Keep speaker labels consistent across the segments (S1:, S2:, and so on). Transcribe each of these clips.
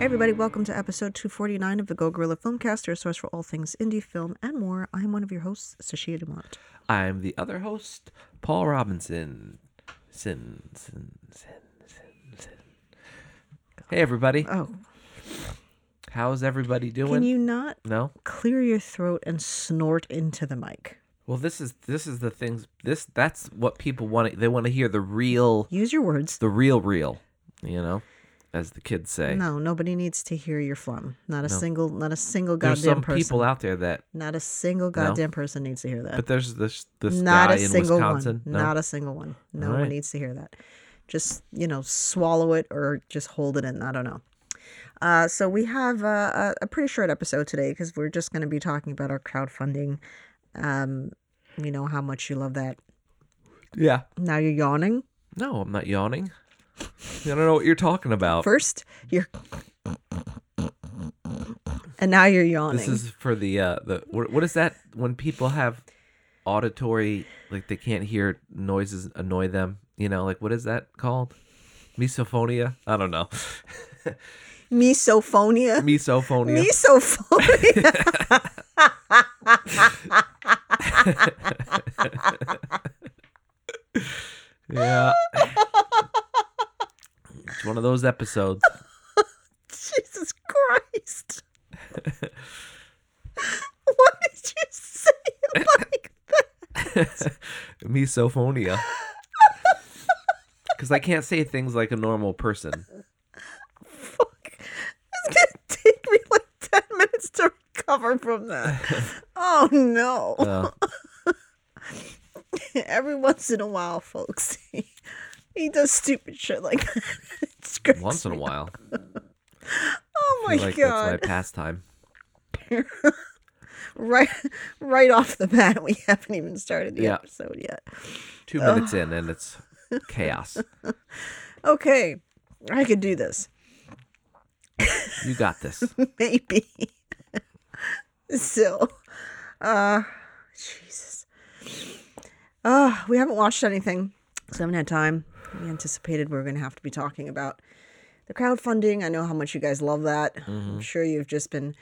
S1: Hey everybody, welcome to episode 249 of the Go Guerilla Filmcast, your source for all things indie film and more. I am one of your hosts, Sashia Dumont.
S2: I'm the other host, Paul Robinson. Sin, sin, sin, sin, sin. Hey everybody,
S1: Oh,
S2: how's everybody doing?
S1: can you not
S2: No.
S1: clear your throat and snort into the mic?
S2: Well, this is this is the things. This that's what people want. They want to hear the real,
S1: Use your words.
S2: the real, real. You know, as the kids say.
S1: No, nobody needs to hear your phlegm. Not a
S2: No.
S1: single, not a single goddamn There's
S2: some
S1: person.
S2: people out there that,
S1: Not a single goddamn person needs to hear that.
S2: but there's this this
S1: not
S2: guy
S1: a
S2: in
S1: single
S2: Wisconsin.
S1: one.
S2: No?
S1: Not a single one. No
S2: All
S1: one needs to hear that. Just you know, swallow it or just hold it in. I don't know. Uh, so we have a, a pretty short episode today because we're just going to be talking about our crowdfunding. Um, you know how much you love that.
S2: yeah.
S1: Now you're yawning.
S2: No, I'm not yawning. I don't know what you're talking about.
S1: First, you're, and now you're yawning.
S2: This is for the uh the what, what is that when people have auditory like they can't hear noises annoy them, you know, like what is that called? Misophonia? I don't know.
S1: misophonia.
S2: Misophonia.
S1: Misophonia.
S2: yeah. Of those episodes.
S1: Jesus Christ. Why did you say it like that?
S2: Misophonia. Cuz I can't say things like a normal person.
S1: Fuck. It's gonna take me like 10 minutes to recover from that. Oh no.
S2: Uh,
S1: Every once in a while, folks, he, he does stupid shit like that.
S2: Once in a while.
S1: Oh my
S2: like that's my pastime.
S1: Right right off the bat, we haven't even started the
S2: Yeah.
S1: episode yet.
S2: 2 minutes in and it's chaos.
S1: Okay. I could do this.
S2: You got this.
S1: maybe. so, uh, Jesus. Uh, we haven't watched anything, so I haven't had time. We anticipated we were going to have to be talking about the crowdfunding. I know how much you guys love that. I'm sure you've just been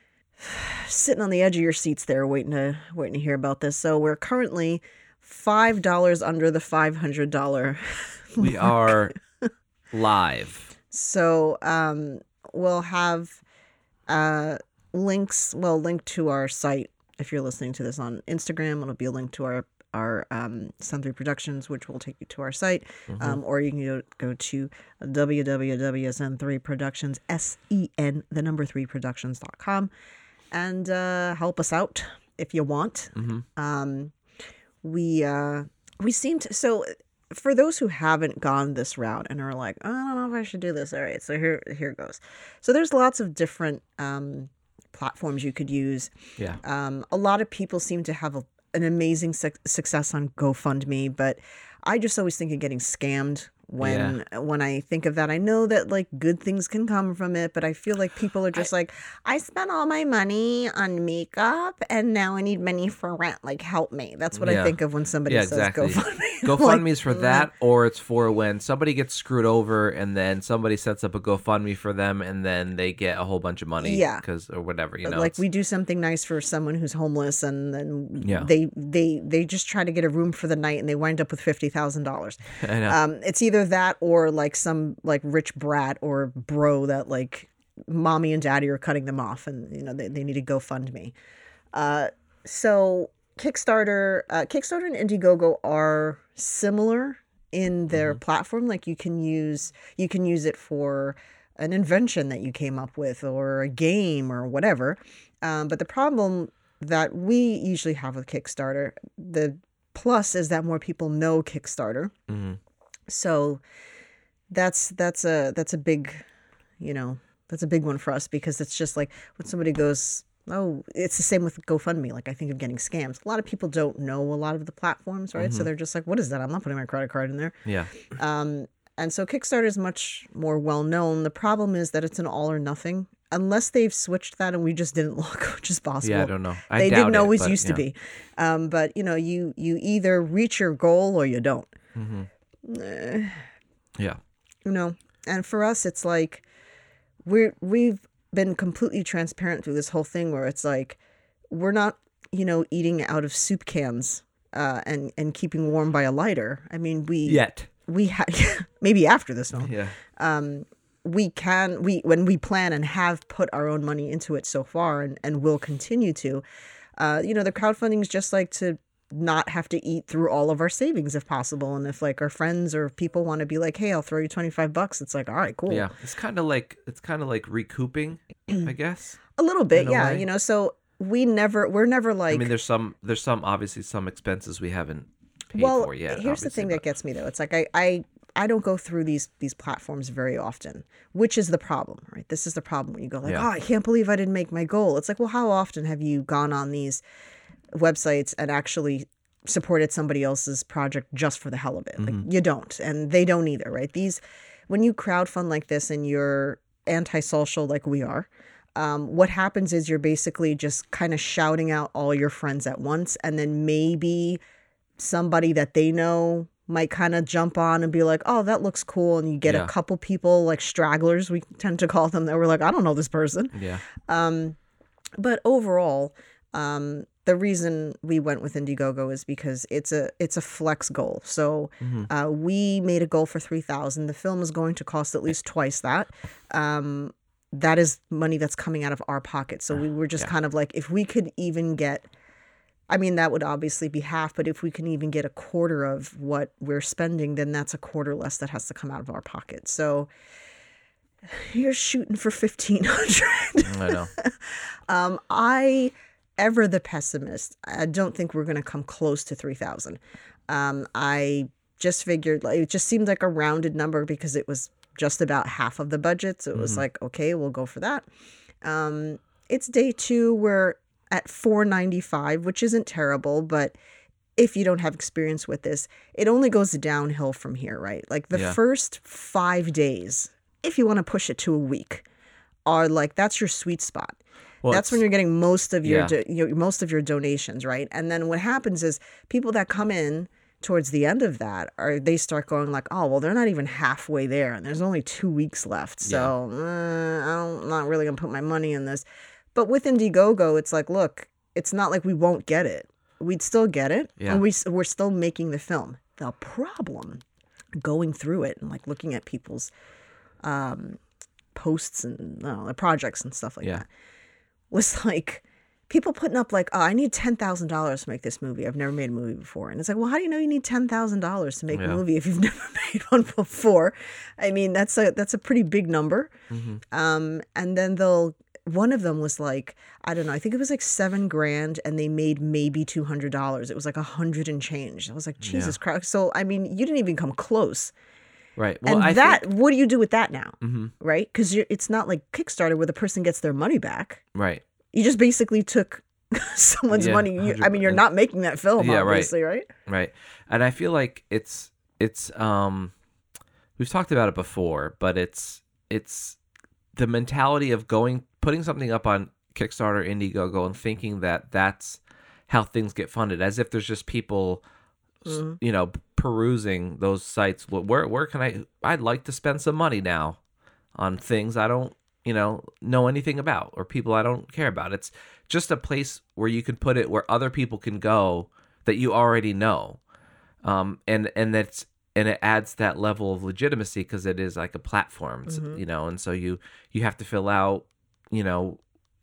S1: sitting on the edge of your seats there, waiting to waiting to hear about this. So we're currently five dollars under the five hundred dollar
S2: We are live.
S1: So um, we'll have uh, links. Well, link to our site if you're listening to this on Instagram. It'll be a link to our our um, Sen Three Productions, which will take you to our site, um, or you can go, go to www.sen3productions s e n the number three productions.com and uh, help us out if you want. Um, we uh, we seem to so for those who haven't gone this route and are like, I don't know if I should do this. All right, so here here goes. So there's lots of different um, platforms you could use.
S2: Yeah.
S1: Um, a lot of people seem to have a, an amazing suc success on GoFundMe, but I just always think of getting scammed when when I think of that. I know that like good things can come from it, but I feel like people are just like, I spent all my money on makeup and now I need money for rent. Like, help me. That's what I think of when somebody
S2: Yeah,
S1: says
S2: exactly.
S1: GoFundMe.
S2: GoFundMe's for
S1: mm.
S2: that, or it's for when somebody gets screwed over and then somebody sets up a GoFundMe for them and then they get a whole bunch of money.
S1: Yeah.
S2: Because, or whatever, you know.
S1: like we do something nice for someone who's homeless and then
S2: Yeah.
S1: they they they just try to get a room for the night and they wind up with fifty thousand dollars
S2: I know.
S1: um it's either that or like some like rich brat or bro that like mommy and daddy are cutting them off and you know they, they need to go fund me. Uh so kickstarter uh kickstarter and indiegogo are similar in their platform. Like you can use you can use it for an invention that you came up with or a game or whatever. Um, but the problem that we usually have with kickstarter the plus is that more people know kickstarter.
S2: Mhm.
S1: So that's that's a that's a big you know that's a big one for us because it's just like when somebody goes oh it's the same with gofundme like i think of getting scams a lot of people don't know a lot of the platforms right so they're just like what is that i'm not putting my credit card in there
S2: yeah.
S1: um, and so Kickstarter is much more well known. The problem is that it's an all or nothing. Unless they've switched that and we just didn't look, which is possible.
S2: Yeah, I don't know. I
S1: they didn't
S2: it,
S1: always
S2: but,
S1: used
S2: yeah.
S1: to be. Um, but you know, you you either reach your goal or you don't.
S2: Mhm.
S1: Eh,
S2: Yeah.
S1: you know, and for us, it's like we're we've been completely transparent through this whole thing where it's like we're not you know eating out of soup cans uh, and and keeping warm by a lighter. I mean we
S2: Yet.
S1: we ha- maybe after this film
S2: Yeah.
S1: um we can we when we plan and have put our own money into it so far and and will continue to uh you know the crowdfunding is just like to not have to eat through all of our savings if possible and if like our friends or people want to be like hey i'll throw you 25 bucks it's like all right cool
S2: Yeah. It's kind of like it's kind of like recouping, I guess.
S1: a little bit
S2: a
S1: yeah
S2: way.
S1: you know so we never we're never like
S2: I mean, there's some there's some obviously some expenses we haven't paid
S1: well
S2: for yet.
S1: here's the thing
S2: but-
S1: that gets me though it's like i i I don't go through these these platforms very often, which is the problem, right? This is the problem when you go like,
S2: Yeah.
S1: "Oh, I can't believe I didn't make my goal." It's like, well, how often have you gone on these websites and actually supported somebody else's project just for the hell of it? Like you don't, and they don't either, right? These when you crowdfund like this and you're antisocial like we are, um, what happens is you're basically just kind of shouting out all your friends at once, and then maybe somebody that they know might kind of jump on and be like, "Oh, that looks cool," and you get
S2: Yeah.
S1: a couple people like stragglers, we tend to call them, that were like, "I don't know this person."
S2: Yeah.
S1: but overall um the reason we went with indiegogo is because it's a it's a flex goal. So uh, we made a goal for 3000 the film is going to cost at least twice that. Um that is money that's coming out of our pocket. So we were just kind of like if we could even get I mean, that would obviously be half, but if we can even get a quarter of what we're spending, then that's a quarter less that has to come out of our pocket. So you're shooting for 1500
S2: I know.
S1: um, I, ever the pessimist, I don't think we're going to come close to 3,000. Um, I just figured like it just seemed like a rounded number because it was just about half of the budget. So it was like, okay, we'll go for that. Um, it's day two. We're at 495, which isn't terrible, but if you don't have experience with this, it only goes downhill from here, right? Like the
S2: Yeah.
S1: first five days, if you want to push it to a week, are like that's your sweet spot.
S2: Well,
S1: that's when you're getting most of your,
S2: Yeah.
S1: do, your most of your donations, right? And then what happens is people that come in towards the end of that are they start going like, oh well, they're not even halfway there, and there's only two weeks left, so uh, I don't, I'm not really gonna put my money in this. But with Indiegogo, it's like, look, it's not like we won't get it. We'd still get it,
S2: Yeah.
S1: and we, we're still making the film. The problem, going through it and like looking at people's um, posts and don't projects and stuff like
S2: Yeah.
S1: that, was like people putting up like, oh, I need ten thousand dollars to make this movie. I've never made a movie before, and it's like, well, how do you know you need ten thousand dollars to make a movie if you've never made one before? I mean, that's a that's a pretty big number.
S2: Mm-hmm.
S1: Um, and then they'll one of them was like, I don't know, I think it was like seven grand, and they made maybe two hundred dollars. It was like a hundred and change. I was like, Jesus Christ! So I mean, you didn't even come close.
S2: Right. Well,
S1: and
S2: I
S1: that,
S2: think,
S1: what do you do with that now?
S2: Mhm.
S1: Right? Because it's not like Kickstarter where the person gets their money back.
S2: right.
S1: You just basically took someone's
S2: Yeah,
S1: money. You, I mean, you're not making that film,
S2: Yeah, right.
S1: obviously, right?
S2: Right. And I feel like it's it's um we've talked about it before, but it's it's the mentality of going putting something up on Kickstarter, Indiegogo and thinking that that's how things get funded as if there's just people
S1: Mm-hmm.
S2: you know perusing those sites where where can I I'd like to spend some money now on things I don't you know know anything about or people I don't care about it's just a place where you can put it where other people can go that you already know um and and that's and it adds that level of legitimacy because it is like a platform
S1: Mm-hmm.
S2: you know and so you you have to fill out you know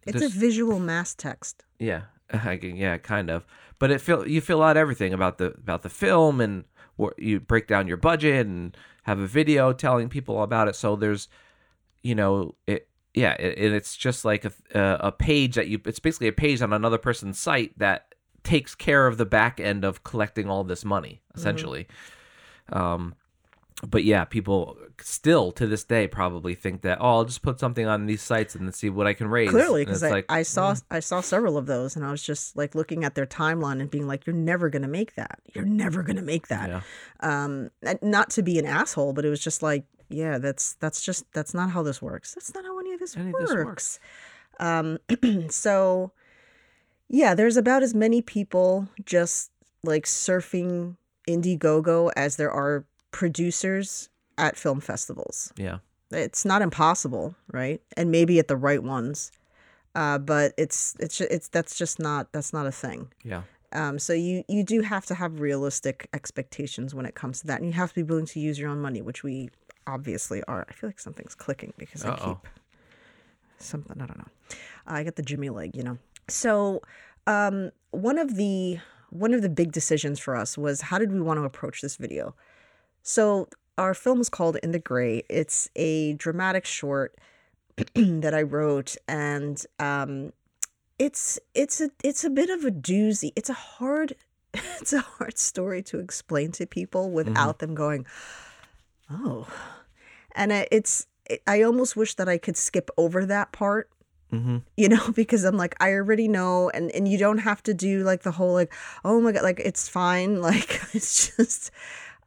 S1: It's
S2: just-
S1: a visual mass text.
S2: yeah, yeah, kind of. But it fill you fill out everything about the about the film and you break down your budget and have a video telling people about it. So there's, you know, it yeah, it, and it's just like a a page that you. It's basically a page on another person's site that takes care of the back end of collecting all this money essentially. Um, but yeah, people still to this day probably think that oh, I'll just put something on these sites and then see what I can raise.
S1: Clearly, because I,
S2: like,
S1: I saw I saw several of those, and I was just like looking at their timeline and being like, "You're never gonna make that. You're never gonna make that."
S2: Yeah.
S1: Um, not to be an asshole, but it was just like, yeah, that's that's just that's not how this works. That's not how any of this
S2: Any of this
S1: works.
S2: works.
S1: Um, so yeah, there's about as many people just like surfing Indiegogo as there are producers at film festivals.
S2: yeah.
S1: It's not impossible, right? And maybe at the right ones, uh, but it's it's it's that's just not that's not a thing.
S2: Yeah.
S1: Um, so you you do have to have realistic expectations when it comes to that, and you have to be willing to use your own money, which we obviously are. I feel like something's clicking because I
S2: Uh-oh.
S1: keep something. I don't know. I got the Jimmy leg, you know. So um, one of the one of the big decisions for us was how did we want to approach this video. So our film is called In the Grey. It's a dramatic short that I wrote, and um, it's it's a it's a bit of a doozy. It's a hard it's a hard story to explain to people without them going, oh, and it's it, I almost wish that I could skip over that part
S2: Mm-hmm.
S1: you know because i'm like i already know and and you don't have to do like the whole like oh my god like it's fine like it's just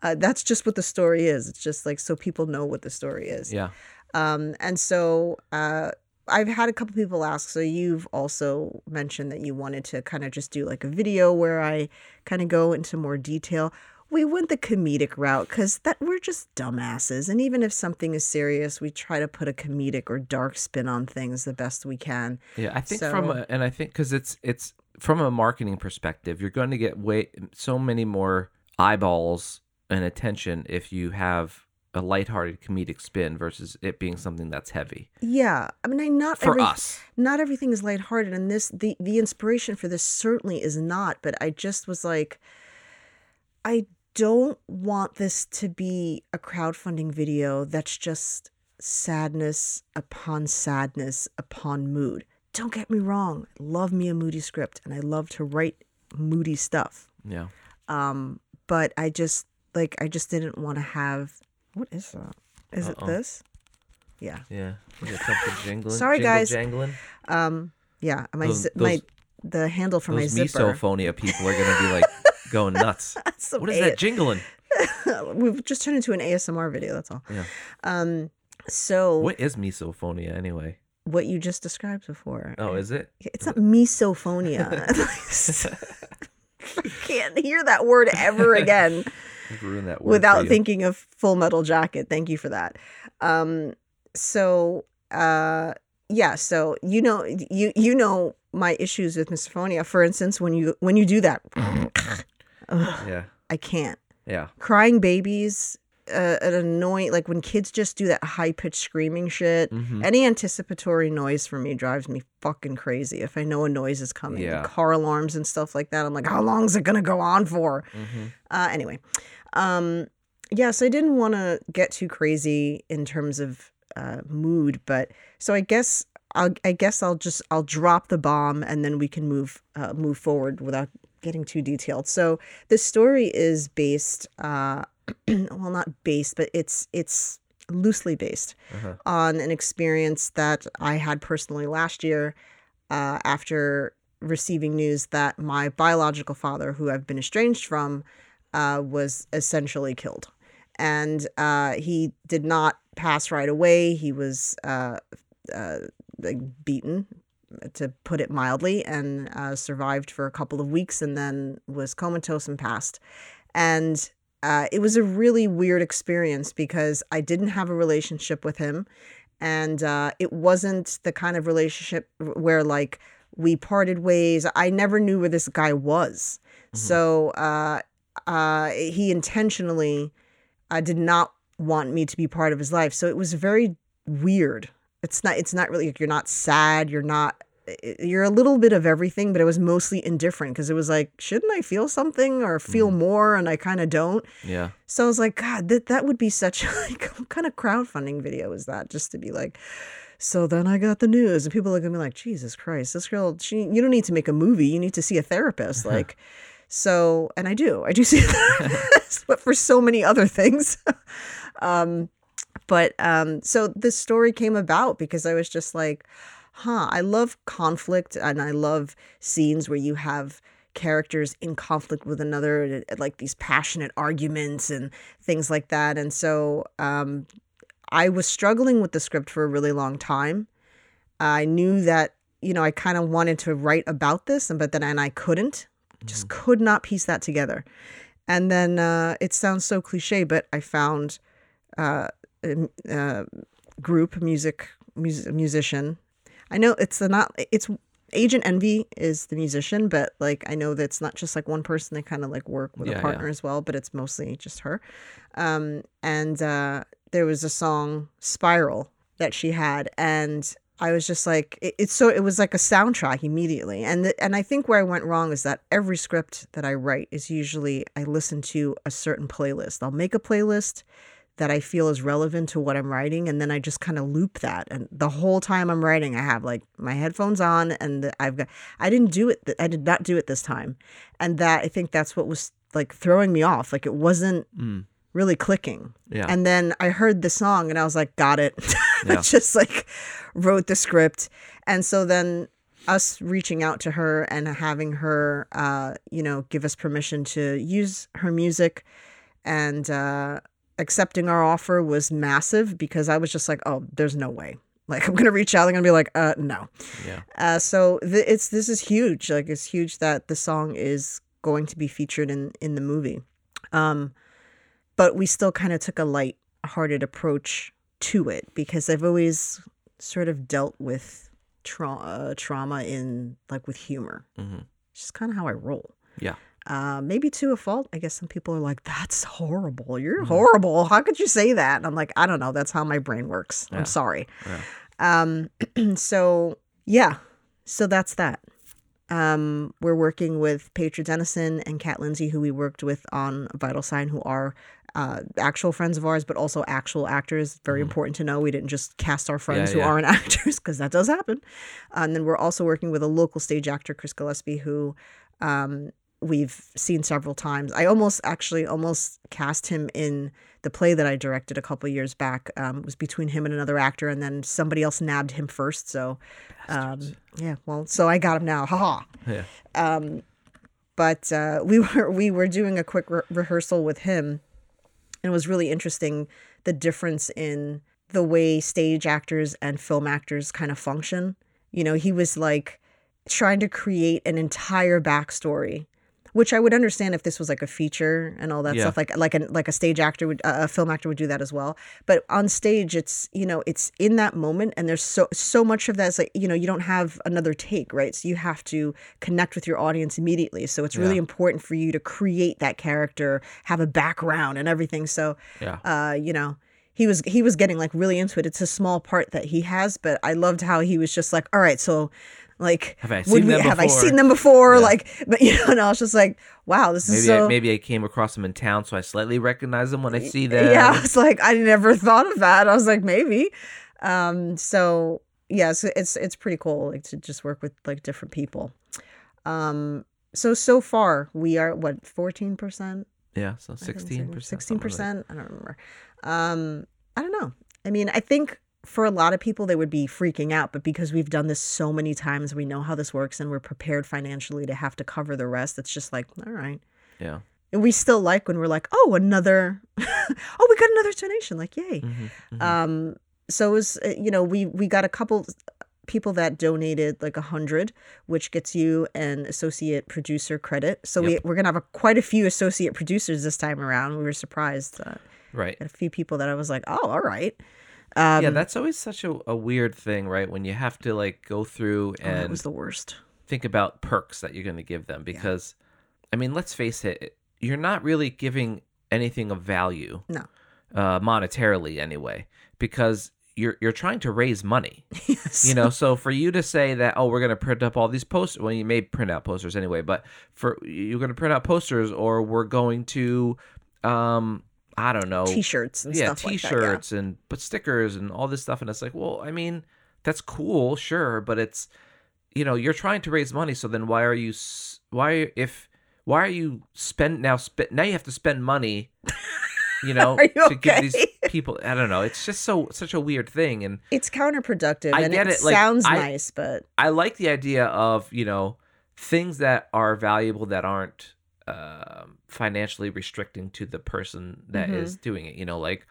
S1: uh, that's just what the story is it's just like so people know what the story is
S2: Yeah.
S1: um and so uh I've had a couple people ask. So you've also mentioned that you wanted to kind of just do like a video where I kind of go into more detail. We went the comedic route because that we're just dumbasses, and even if something is serious, we try to put a comedic or dark spin on things the best we can.
S2: Yeah, I think from a, and I think because it's it's from a marketing perspective, you're going to get way so many more eyeballs and attention if you have a lighthearted comedic spin versus it being something that's heavy
S1: Yeah, I mean, I not
S2: for
S1: every,
S2: us.
S1: not everything is lighthearted, and this the the inspiration for this certainly is not. But I just was like, I don't want this to be a crowdfunding video that's just sadness upon sadness upon mood. Don't get me wrong, I love me a moody script, and I love to write moody stuff.
S2: Yeah.
S1: Um, but I just like I just didn't want to have. What is that? Is
S2: Uh-oh.
S1: it this? Yeah.
S2: Yeah. You got something jingling.
S1: Sorry,
S2: jingle
S1: guys.
S2: Jangling.
S1: Um, yeah, my
S2: Those-
S1: zi- my
S2: those-
S1: the handle for my
S2: Those
S1: zipper.
S2: misophonia people are going to be like going nuts.
S1: Some
S2: What is
S1: A-
S2: that jingling?
S1: We've just turned into an ASMR video. That's all.
S2: Yeah.
S1: Um, so what,
S2: What is misophonia anyway?
S1: What you just described before?
S2: Oh, is it?
S1: it's not misophonia. I can't hear that word ever again
S2: I've that
S1: without thinking of Full Metal Jacket. Thank you for that. Um, so uh, yeah, so you know you you know my issues with misophonia. For instance, when you when you do that, Ugh,
S2: Yeah.
S1: I can't.
S2: Yeah.
S1: crying babies uh, an annoying like when kids just do that high pitched screaming shit
S2: Mhm.
S1: any anticipatory noise for me drives me fucking crazy if i know a noise is coming
S2: Yeah.
S1: car alarms and stuff like that i'm like how long is it gonna go on for
S2: Mhm.
S1: uh anyway um yes i didn't want to get too crazy in terms of uh mood but so i guess I'll, I guess I'll just I'll drop the bomb and then we can move uh, move forward without getting too detailed. So the story is based, uh, well, not based, but it's it's loosely based
S2: Uh-huh.
S1: on an experience that I had personally last year uh, after receiving news that my biological father, who I've been estranged from, uh, was essentially killed. And uh, he did not pass right away. He was uh, uh, like beaten, to put it mildly, and uh, survived for a couple of weeks and then was comatose and passed. And uh, it was a really weird experience because I didn't have a relationship with him. And uh, it wasn't the kind of relationship where, like, we parted ways. I never knew where this guy was. So uh, uh, he intentionally uh, did not want me to be part of his life. So it was very weird. It's not. It's not really. Like, you're not sad. You're not. You're a little bit of everything, but it was mostly indifferent because it was like, shouldn't I feel something or feel more? And I kind of don't.
S2: Yeah.
S1: So I was like, God, that that would be such like what kind of crowdfunding video is that? Just to be like, so then I got the news, and people are at me like, Jesus Christ, this girl, she, you don't need to make a movie, you need to see a therapist, like. So, and I do, I do see that, but for so many other things. um, but um, so this story came about because I was just like, huh, I love conflict and I love scenes where you have characters in conflict with another, uh, like these passionate arguments and things like that. And so um, I was struggling with the script for a really long time. I knew that, you know, I kind of wanted to write about this, and but then and I couldn't, just could not piece that together. And then uh, it sounds so cliche, but I found uh, um, uh, group, music, music musician. I know it's not it's Agent Envy is the musician, but like I know that it's not just like one person. They kind of like work with
S2: Yeah,
S1: a partner as well, but it's mostly just her. Um, and uh, there was a song Spiral that she had, and I was just like, it, it's so it was like a soundtrack immediately. And the, and I think where I went wrong is that every script that I write is usually I listen to a certain playlist. I'll make a playlist that I feel is relevant to what I'm writing, and then I just kind of loop that. And the whole time I'm writing, I have like my headphones on, and I've got. I didn't do it. I did not do it this time, and that I think that's what was like throwing me off. Like it wasn't
S2: Mm.
S1: Really clicking.
S2: Yeah.
S1: And then I heard the song, and I was like, got it. I
S2: Yeah.
S1: just like wrote the script, and so then us reaching out to her and having her, uh, you know, give us permission to use her music and uh, accepting our offer was massive because I was just like, oh, there's no way. Like I'm gonna reach out. They're gonna be like, uh, no.
S2: Yeah.
S1: Uh, so th- it's this is huge. Like it's huge that the song is going to be featured in in the movie. Um, but we still kind of took a light-hearted approach to it because I've always sort of dealt with tra- uh, trauma in like with humor.
S2: hmm
S1: It's just kind of how I roll.
S2: Yeah.
S1: Uh, maybe to a fault. I guess some people are like, "That's horrible. You're
S2: Mhm.
S1: horrible. How could you say that?" And I'm like, "I don't know. That's how my brain works.
S2: Yeah.
S1: I'm sorry."
S2: Yeah.
S1: Um, so yeah, so that's that. Um, we're working with Petra Dennison and Kat Lindsay, who we worked with on Vital Sign, who are uh, actual friends of ours, but also actual actors. Very important to know. We didn't just cast our friends who
S2: yeah.
S1: aren't actors, because that does happen. And then we're also working with a local stage actor, Chris Gillespie, who um, we've seen several times. I almost actually almost cast him in the play that I directed a couple years back. Um, it was between him and another actor, and then somebody else nabbed him first. So, um, yeah, well, so I got him now. Haha.
S2: Yeah.
S1: Um, but uh, we were we were doing a quick re- rehearsal with him, and it was really interesting the difference in the way stage actors and film actors kind of function. You know, he was like trying to create an entire backstory, which I would understand if this was like a feature and all that
S2: Yeah.
S1: stuff. Like like a like a stage actor would, uh, a film actor would do that as well. But on stage, it's you know it's in that moment, and there's so so much of that. It's like you know you don't have another take, right? So you have to connect with your audience immediately. So it's really
S2: Yeah.
S1: important for you to create that character, have a background and everything. So
S2: Yeah.
S1: uh, you know, he was he was getting like really into it. It's a small part that he has, but I loved how he was just like, all right, so like
S2: Have I seen
S1: we
S2: them
S1: have I
S2: before?"
S1: seen them before?
S2: Yeah.
S1: Like, but you know, and I was just like, wow, this
S2: Maybe
S1: is so.
S2: I, maybe I came across them in town, so I slightly recognize them when I see them.
S1: yeah, I was like, I never thought of that. I was like, maybe. Um, so yeah, so it's it's pretty cool like to just work with like different people. Um, so so far we are what fourteen percent
S2: Yeah. So sixteen percent.
S1: Sixteen percent. I don't remember. Um, I don't know. I mean, I think for a lot of people they would be freaking out, but because we've done this so many times, we know how this works, and we're prepared financially to have to cover the rest. It's just like, all right.
S2: Yeah.
S1: And we still like when we're like, oh, another, oh, we got another donation. Like, yay.
S2: Mhm, mhm.
S1: Um, so it was, uh, you know, we we got a couple people that donated like a hundred, which gets you an associate producer credit. So we
S2: Yep.
S1: we're gonna have a, quite a few associate producers this time around. We were surprised. Uh,
S2: right.
S1: a few people that I was like, oh, all right. Um,
S2: yeah, that's always such a, a weird thing, right? When you have to like go through
S1: oh, that was the worst.
S2: think about perks that you're going to give them because I mean, let's face it, you're not really giving anything of value.
S1: No.
S2: Uh, monetarily anyway, because you're you're trying to raise money.
S1: yes.
S2: You know, so for you to say that oh, we're going to print up all these posters, well you may print out posters anyway, but for you're going to print out posters or we're going to um I don't know,
S1: T-shirts and
S2: yeah,
S1: stuff like that.
S2: t-shirts and but stickers and all this stuff and it's like well i mean that's cool sure but it's you know you're trying to raise money so then why are you why if why are you spend now spend now you have to spend money you know
S1: you
S2: to give these people i don't know it's just so such a weird thing and
S1: It's counterproductive,
S2: I
S1: and
S2: get
S1: it,
S2: it, like,
S1: sounds
S2: I-
S1: nice, but
S2: i like the idea of you know things that are valuable that aren't um, financially restricting to the person that is
S1: Mhm.
S2: doing it. You know, like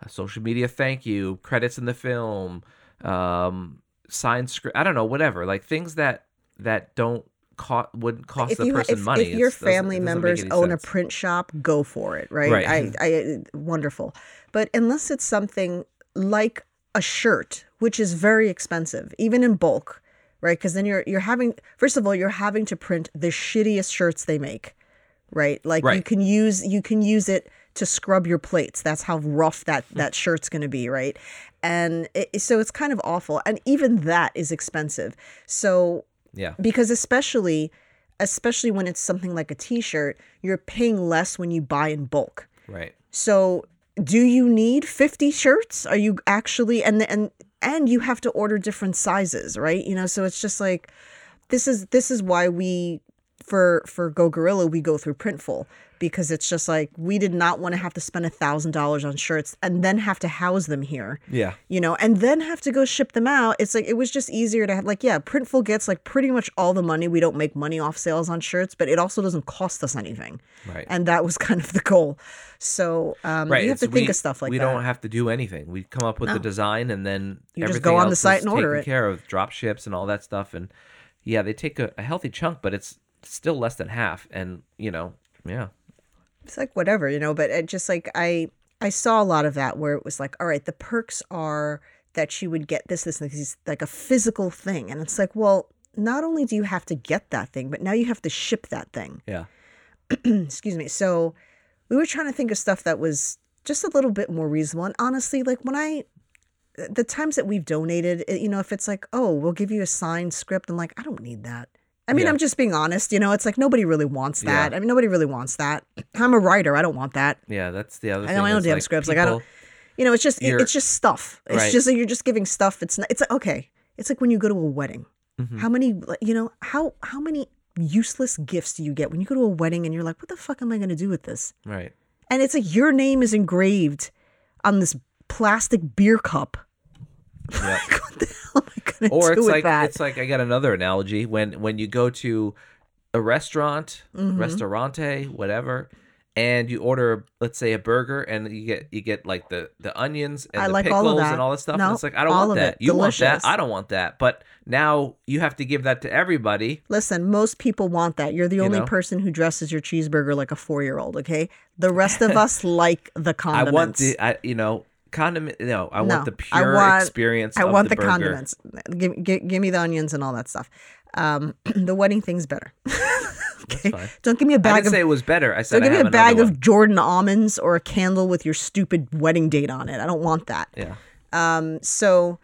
S2: a social media thank you, credits in the film, um, signed script. I don't know, whatever. Like things that that don't cost wouldn't cost
S1: if
S2: the
S1: you
S2: person
S1: if,
S2: money.
S1: if your
S2: doesn't-
S1: family
S2: doesn't
S1: members own
S2: sense.
S1: a print shop, go for it. Right.
S2: Right.
S1: I, I wonderful. But unless it's something like a shirt, which is very expensive, even in bulk, right? Because then you're you're having first of all you're having to print the shittiest shirts they make, right? Like you can use you can use it to scrub your plates. That's how rough that hmm. that shirt's going to be, right? And it, so it's kind of awful, and even that is expensive. So
S2: Yeah.
S1: because especially especially when it's something like a t-shirt, you're paying less when you buy in bulk.
S2: Right.
S1: So, do you need 50 shirts? Are you actually and and and you have to order different sizes, right? You know, so it's just like this is this is why we for for Go Guerilla we go through Printful because it's just like we did not want to have to spend a thousand dollars on shirts and then have to house them here
S2: Yeah.
S1: you know, and then have to go ship them out. It's like it was just easier to have like yeah, Printful gets like pretty much all the money. We don't make money off sales on shirts, but it also doesn't cost us anything.
S2: Right.
S1: And that was kind of the goal. So um,
S2: right.
S1: you have to think
S2: we-
S1: of stuff like
S2: we
S1: that.
S2: We don't have to do anything. We come up with the design and then
S1: You just go on the site and order it.
S2: care of, drop ships and all that stuff. And yeah, they take a, a healthy chunk, but it's still less than half. And you know, yeah,
S1: it's like whatever, you know, but it just like I I saw a lot of that where it was like, all right, the perks are that you would get this, this, and this, like a physical thing. And it's like, well, not only do you have to get that thing, but now you have to ship that thing.
S2: yeah,
S1: excuse me. So we were trying to think of stuff that was just a little bit more reasonable. And honestly, like when I, the times that we've donated, it- you know, if it's like, oh, we'll give you a signed script, I'm like, I don't need that. I mean,
S2: Yeah.
S1: I'm just being honest. You know, it's like nobody really wants that.
S2: Yeah.
S1: I mean, nobody really wants that. I'm a writer. I don't want that.
S2: yeah. That's the other.
S1: I
S2: thing
S1: know my own damn
S2: like,
S1: scripts. Like I don't. You know, it's just it- it's just stuff. It's
S2: Right.
S1: just like you're just giving stuff. It's not. It's like okay. It's like when you go to a wedding.
S2: Mhm.
S1: How many? You know how how many useless gifts do you get when you go to a wedding and you're like, what the fuck am I going to do with this?
S2: Right.
S1: and it's like your name is engraved on this plastic beer cup.
S2: Yeah.
S1: Like, what the hell am I gonna
S2: or
S1: do
S2: it's
S1: with
S2: like
S1: that?
S2: it's like I got another analogy when when you go to a restaurant,
S1: Mhm.
S2: restaurante, whatever, and you order let's say a burger and you get you get like the the onions and
S1: I
S2: the
S1: like
S2: pickles
S1: all of that.
S2: and all this stuff.
S1: No,
S2: and it's like I don't want that. You want that. I don't want that. But now you have to give that to everybody.
S1: Listen, most people want that. You're the only
S2: know?
S1: person who dresses your cheeseburger like a four year old. Okay, the rest of us like the condiments.
S2: I want the I you know condiment no, I
S1: No,
S2: want the
S1: I
S2: pure
S1: want-
S2: experience
S1: I want
S2: the,
S1: the, condiments. Give, give, give me the onions and all that stuff. Um, the wedding thing's better. okay, don't give me a
S2: I
S1: bag
S2: didn't
S1: of
S2: say it was better. I said
S1: don't
S2: I
S1: give me a bag of Jordan almonds or a candle with your stupid wedding date on it. I don't want that.
S2: Yeah.
S1: Um, so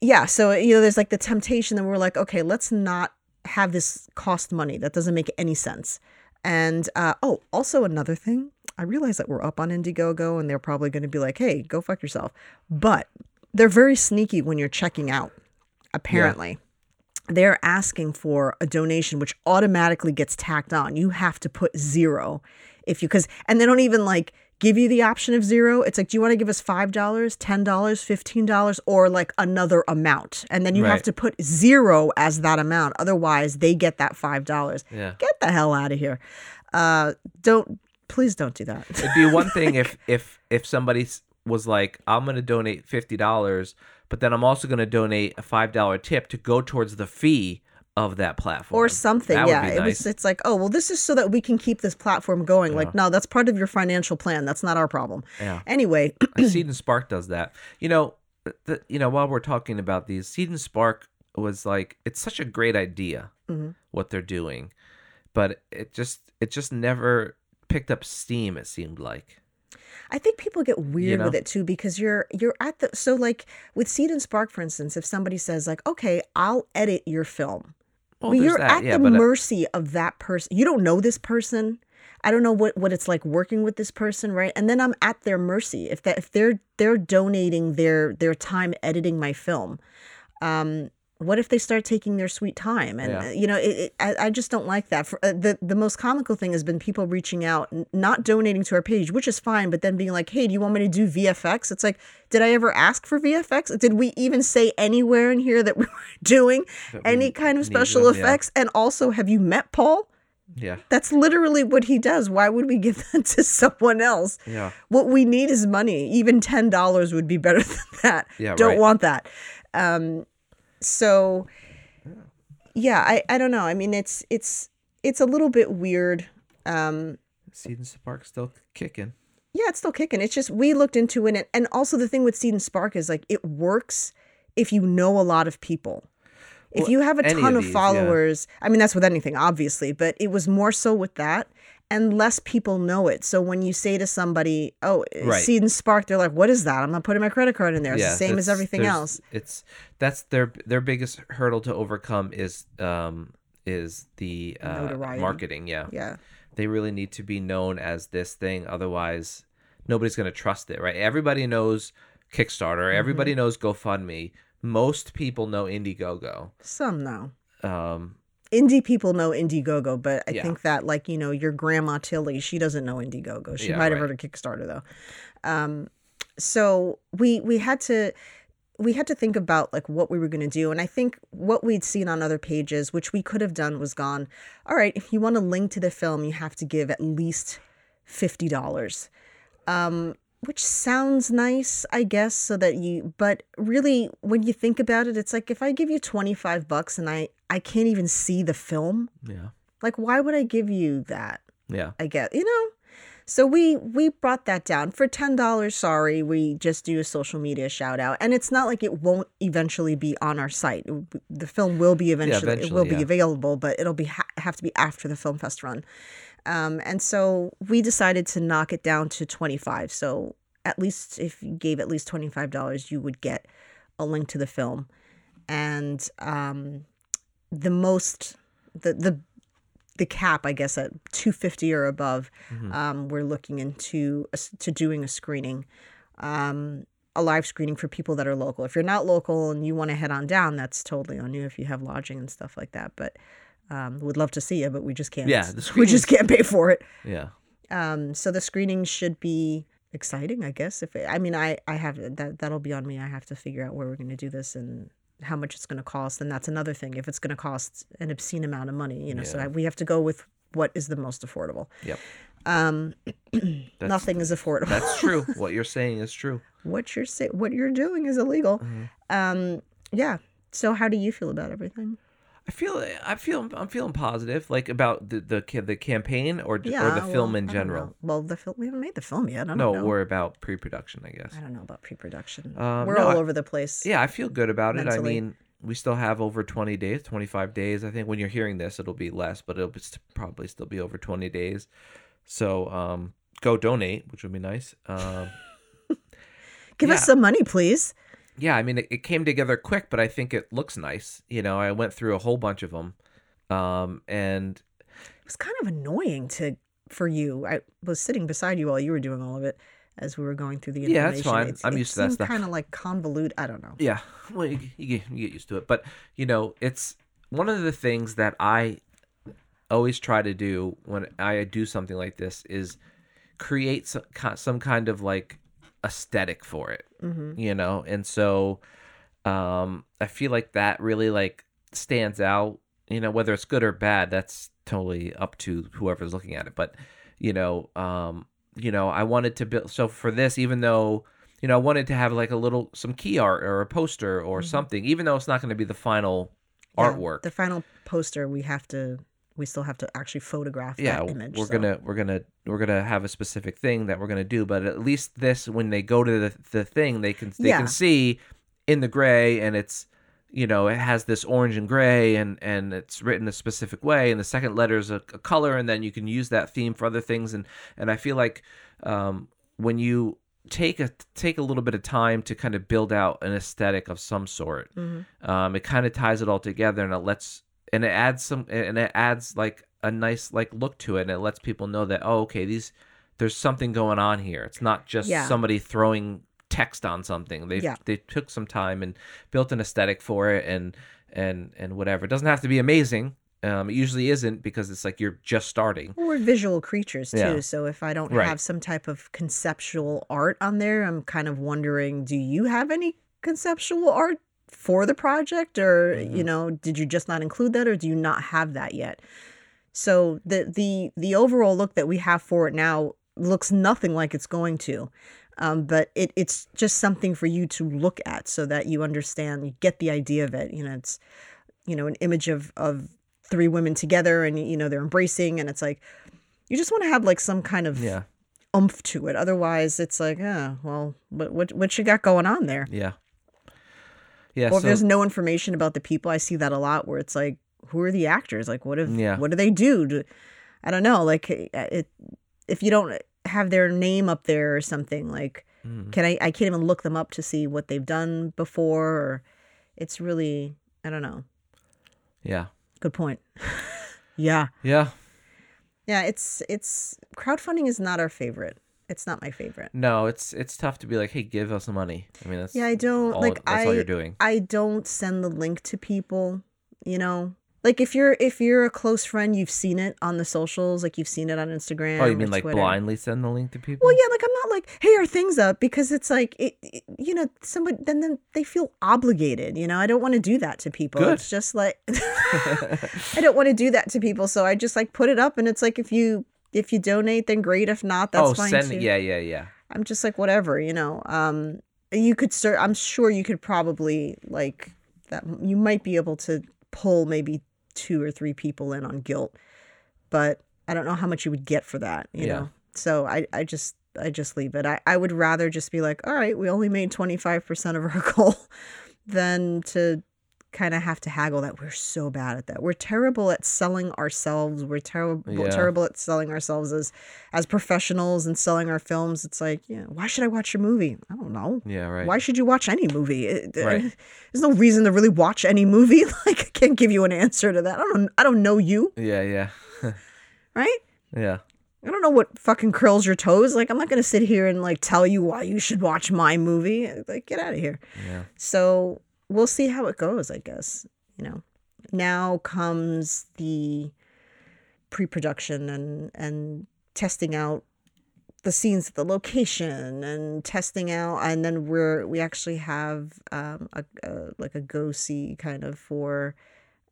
S1: yeah, so you know, there's like the temptation that we're like, okay, let's not have this cost money. That doesn't make any sense. And uh, oh, also another thing, I realize that we're up on Indiegogo and they're probably going to be like, hey, go fuck yourself. But they're very sneaky when you're checking out. Apparently, they're asking for a donation, which automatically gets tacked on. You have to put zero if you because and they don't even like give you the option of zero. It's like, do you want to give us five dollars, ten dollars, fifteen dollars, or like another amount? And then you have to put zero as that amount. Otherwise, they get that five dollars.
S2: Yeah.
S1: Get the hell out of here. Uh, don't please don't do that.
S2: It'd be one thing if if if somebody was like, "I'm going to donate fifty dollars," but then I'm also going to donate a five dollar tip to go towards the fee of that platform
S1: or something.
S2: That
S1: yeah, it was. It's like, oh well, this is so that we can keep this platform going. Like, no, that's part of your financial plan. That's not our problem.
S2: Yeah.
S1: Anyway,
S2: Seed and Spark does that. You know, the, you know, while we're talking about these, Seed and Spark was like, it's such a great idea
S1: Mhm.
S2: what they're doing, but it just it just never picked up steam. It seemed like.
S1: I think people get weird with
S2: know?
S1: it too because you're you're at the so like with Seed and Spark, for instance, if somebody says like, okay, I'll edit your film.
S2: Well,
S1: Well, you're
S2: that,
S1: at
S2: yeah,
S1: the
S2: uh,
S1: mercy of that person. You don't know this person. I don't know what, what it's like working with this person, right? And then I'm at their mercy if that if they're they're donating their their time editing my film. Um, what if they start taking their sweet time? And
S2: Yeah.
S1: uh, you know, it, it, I, I just don't like that. For, uh, the the most comical thing has been people reaching out, not donating to our page, which is fine, but then being like, "Hey, do you want me to do VFX?" It's like, did I ever ask for VFX? Did we even say anywhere in here that we were doing
S2: that we
S1: any kind of special
S2: them, yeah.
S1: effects? And also, have you met Paul?
S2: Yeah,
S1: That's literally what he does. Why would we give that to someone else?
S2: yeah,
S1: What we need is money. Even ten dollars would be better than that.
S2: Yeah,
S1: don't
S2: right.
S1: want that. Um, so yeah, I I don't know. I mean, it's it's it's a little bit weird. Um,
S2: Seed and Spark still kicking.
S1: yeah, it's still kicking. It's just we looked into it, and, and also the thing with Seed and Spark is like it works if you know a lot of people. If
S2: Well,
S1: you have a ton
S2: of
S1: of,
S2: these, yeah.
S1: followers, I mean that's with anything, obviously, but it was more so with that, and less people know it. So when you say to somebody, "Oh,
S2: Right.
S1: Seed and Spark," they're like, "What is that?" I'm not putting my credit card in there. It's the same as everything else.
S2: It's that's their their biggest hurdle to overcome is um is the uh, marketing. Yeah,
S1: Yeah,
S2: they really need to be known as this thing. Otherwise, nobody's going to trust it. Right? Everybody knows Kickstarter.
S1: Mm-hmm.
S2: Everybody knows GoFundMe. Most people know Indiegogo.
S1: some know.
S2: Um,
S1: Indie people know Indiegogo, but I
S2: Yeah.
S1: think that like you know your grandma Tilly, she doesn't know Indiegogo. She
S2: Yeah,
S1: might have
S2: right.
S1: heard of Kickstarter though. Um, so we we had to we had to think about like what we were going to do, and I think what we'd seen on other pages, which we could have done, was gone. All right, if you want to link to the film, you have to give at least fifty dollars. Um, which sounds nice, I guess, so that you but really when you think about it, it's like if I give you 25 bucks and I I can't even see the film,
S2: yeah,
S1: like why would I give you that?
S2: yeah,
S1: I get, you know. So we we brought that down for ten dollars. Sorry, we just do a social media shout out, and it's not like it won't eventually be on our site. The film will be eventually, Yeah. it will
S2: eventually,
S1: be available, but it'll be ha- have to be after the film fest run. Um, and so we decided to knock it down to twenty five. So at least if you gave at least twenty five dollars, you would get a link to the film, and um, the most the the the cap, I guess, at 250 or above,
S2: Mm-hmm.
S1: um, we're looking into a to doing a screening, um, a live screening for people that are local. If you're not local and you want to head on down, that's totally on you if you have lodging and stuff like that. But um, would love to see you, but we just can't.
S2: Yeah,
S1: we just can't pay for it.
S2: yeah.
S1: Um, so the screening should be exciting, I guess. If it, I mean, I I have that that'll be on me. I have to figure out where we're going to do this and how much it's going to cost, and that's another thing. If it's going to cost an obscene amount of money, you know, so I, we have to go with what is the most affordable.
S2: Yep.
S1: Um, nothing is affordable.
S2: That's true. what you're saying is true.
S1: what you're say, what you're doing is illegal.
S2: Mm-hmm.
S1: Um, yeah. So how do you feel about everything?
S2: I feel I feel I'm feeling positive, like about the the the campaign or
S1: Yeah.
S2: or the film in general.
S1: Well, the film we haven't made the film yet. I don't
S2: No,
S1: know.
S2: or about pre-production, I guess.
S1: I don't know about pre-production.
S2: Um,
S1: We're
S2: no,
S1: all
S2: I-
S1: over the place.
S2: Yeah, I feel good about it. I mean, we still have over 20 days, 25 days. I think when you're hearing this, it'll be less, but it'll probably still be over 20 days. So, um, go donate, which would be nice. Um,
S1: Give us some money, please.
S2: Yeah, I mean, it, it came together quick, but I think it looks nice. You know, I went through a whole bunch of them. Um, and
S1: It was kind of annoying to for you. I was sitting beside you while you were doing all of it as we were going through the
S2: interview.
S1: Yeah,
S2: that's fine.
S1: It's,
S2: I'm used to that stuff.
S1: Kind of like convolute. I don't know.
S2: Yeah, well, you, you, get, you get used to it. But you know, it's one of the things that I always try to do when I do something like this is create some, some kind of like aesthetic for it.
S1: Hmm
S2: You know, and so um, I feel like that really like stands out. You know, whether it's good or bad, that's totally up to whoever's looking at it. But you know, um, you know, I wanted to build. So for this, even though you know, I wanted to have like a little some key art or a poster or
S1: Mhm.
S2: something, even though it's not going to be the final
S1: Yeah,
S2: artwork.
S1: The final poster, we have to. We still have to actually photograph
S2: yeah,
S1: that image.
S2: we're
S1: so-
S2: gonna we're gonna we're gonna have a specific thing that we're gonna do. But at least this, when they go to the the thing, they can they
S1: Yeah.
S2: can see in the gray, and it's you know it has this orange and gray, and and it's written a specific way, and the second letter is a, a color, and then you can use that theme for other things, and and I feel like um, when you take a take a little bit of time to kind of build out an aesthetic of some sort
S1: Mhm.
S2: um, it kind of ties it all together and it lets and it adds some and it adds like a nice like look to it and it lets people know that oh okay these there's something going on here it's not just
S1: Yeah.
S2: somebody throwing text on something they
S1: Yeah.
S2: they took some time and built an aesthetic for it and and and whatever it doesn't have to be amazing um, it usually isn't because it's like you're just starting
S1: Well, We're visual creatures too,
S2: Yeah.
S1: so if I don't
S2: Right.
S1: have some type of conceptual art on there, I'm kind of wondering, do you have any conceptual art for the project, or you
S2: Mhm.
S1: know, did you just not include that, or do you not have that yet? So the the the overall look that we have for it now looks nothing like it's going to. Um, but it, it's just something for you to look at so that you understand, you get the idea of it. You know, it's, you know, an image of, of three women together and, you know, they're embracing and it's like, you just want to have like some kind of
S2: yeah
S1: oomph to it. Otherwise, it's like, oh, well, what what what you got going on there?
S2: Yeah. Yeah.
S1: Or if
S2: so,
S1: there's no information about the people, I see that a lot where it's like, who are the actors? Like, what if,
S2: Yeah.
S1: what do they do? do? I don't know. Like, it, if you don't have their name up there or something, like,
S2: Mm.
S1: can I? I can't even look them up to see what they've done before. Or it's really, I don't know.
S2: yeah.
S1: Good point. yeah,
S2: Yeah.
S1: yeah. It's it's crowdfunding is not our favorite. It's not my favorite.
S2: No, it's it's tough to be like, hey, give us money. I mean, that's
S1: Yeah, I don't
S2: all,
S1: like.
S2: That's
S1: I
S2: all you're doing.
S1: I don't send the link to people, you know. Like if you're if you're a close friend, you've seen it on the socials, like you've seen it on Instagram.
S2: Oh, you mean like
S1: Twitter.
S2: blindly send the link to people?
S1: Well, yeah, like I'm not like, hey, are things up? Because it's like, it, it- you know, somebody then then they feel obligated. You know, I don't want to do that to people.
S2: Good.
S1: It's just like I don't want to do that to people, so I just like put it up, and it's like if you if you donate, then great. If not, that's
S2: oh,
S1: fine
S2: send
S1: too.
S2: yeah, yeah, yeah.
S1: I'm just like whatever, you know. Um, you could start. I'm sure you could probably like that. You might be able to pull maybe two or three people in on guilt, but I don't know how much you would get for that. You
S2: Yeah.
S1: know. So I, I just, I just leave it. I, I would rather just be like, all right, we only made 25 percent of our goal, than to kind of have to haggle that. We're so bad at that. We're terrible at selling ourselves. We're terrible,
S2: Yeah.
S1: terrible at selling ourselves as as professionals and selling our films. It's like, yeah, why should I watch your movie? I don't know.
S2: Yeah, right.
S1: Why should you watch any movie? It-
S2: Right.
S1: There's no reason to really watch any movie. Like, I can't give you an answer to that. I don't. I don't know you,
S2: Yeah, yeah.
S1: right?
S2: Yeah.
S1: I don't know what fucking curls your toes. Like, I'm not gonna sit here and like tell you why you should watch my movie. Like, get out of here.
S2: Yeah.
S1: So we'll see how it goes, I guess. You know, now comes the pre-production and and testing out the scenes at the location and testing out and then we're we actually have um a, a like a go see kind of for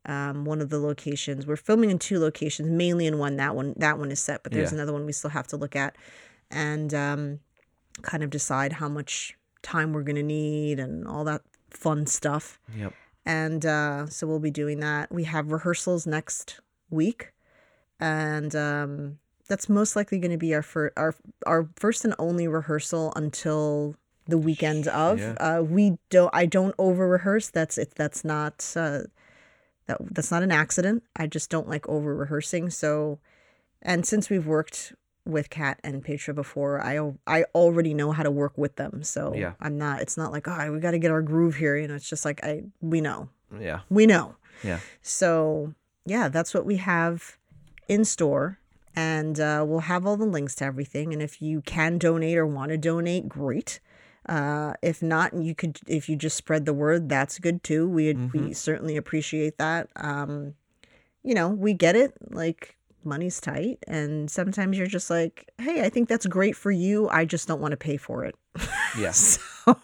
S1: um one of the locations we're filming in two locations mainly in one that one that one is set but there's
S2: Yeah.
S1: another one we still have to look at and um kind of decide how much time we're going to need and all that fun stuff
S2: Yep.
S1: and uh, so we'll be doing that. We have rehearsals next week, and um, that's most likely going to be our fir- our our first and only rehearsal until the weekend of.
S2: Yeah.
S1: Uh, we don't. I don't over rehearse. That's it. That's not. Uh, that that's not an accident. I just don't like over rehearsing. So, and since we've worked with Kat and Petra before, I I already know how to work with them. So
S2: Yeah.
S1: I'm not. It's not like oh we got to get our groove here. You know, it's just like I we know
S2: Yeah.
S1: we know.
S2: Yeah.
S1: So yeah, that's what we have in store. And uh, we'll have all the links to everything. And if you can donate or want to donate, great. Uh, if not, you could if you just spread the word, that's good too. We we certainly appreciate that. Um, you know, we get it. Like money's tight, and sometimes you're just like, hey, I think that's great for you. I just don't want to pay for it.
S2: Yeah.
S1: so,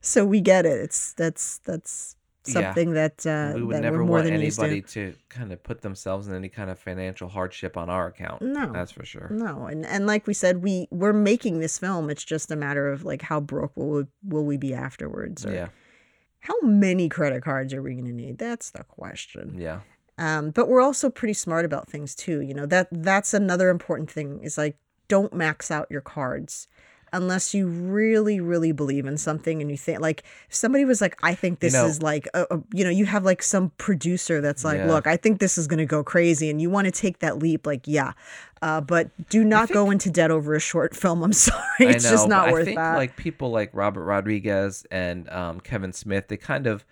S1: so we get it. It's that's that's
S2: Yeah.
S1: something that uh,
S2: we would
S1: that
S2: never want
S1: than to.
S2: anybody to kind of put themselves in any kind of financial hardship on our account.
S1: No.
S2: That's for sure.
S1: No, and and like we said, we we're making this film. It's just a matter of like how broke will we, will we be afterwards, or
S2: Yeah.
S1: how many credit cards are we going to need? That's the question.
S2: Yeah.
S1: Um, but we're also pretty smart about things too. You know that that's another important thing. Is like don't max out your cards unless you really really believe in something and you think like somebody was like i think this
S2: know-
S1: is like a, a- you know you have like some producer that's like
S2: Yeah.
S1: look i think this is going to go crazy and you want to take that leap like yeah uh, but do not go into debt over a short film i'm sorry it's
S2: know,
S1: just not
S2: I
S1: worth
S2: think
S1: that
S2: like people like Robert Rodriguez and um, Kevin Smith, they kind of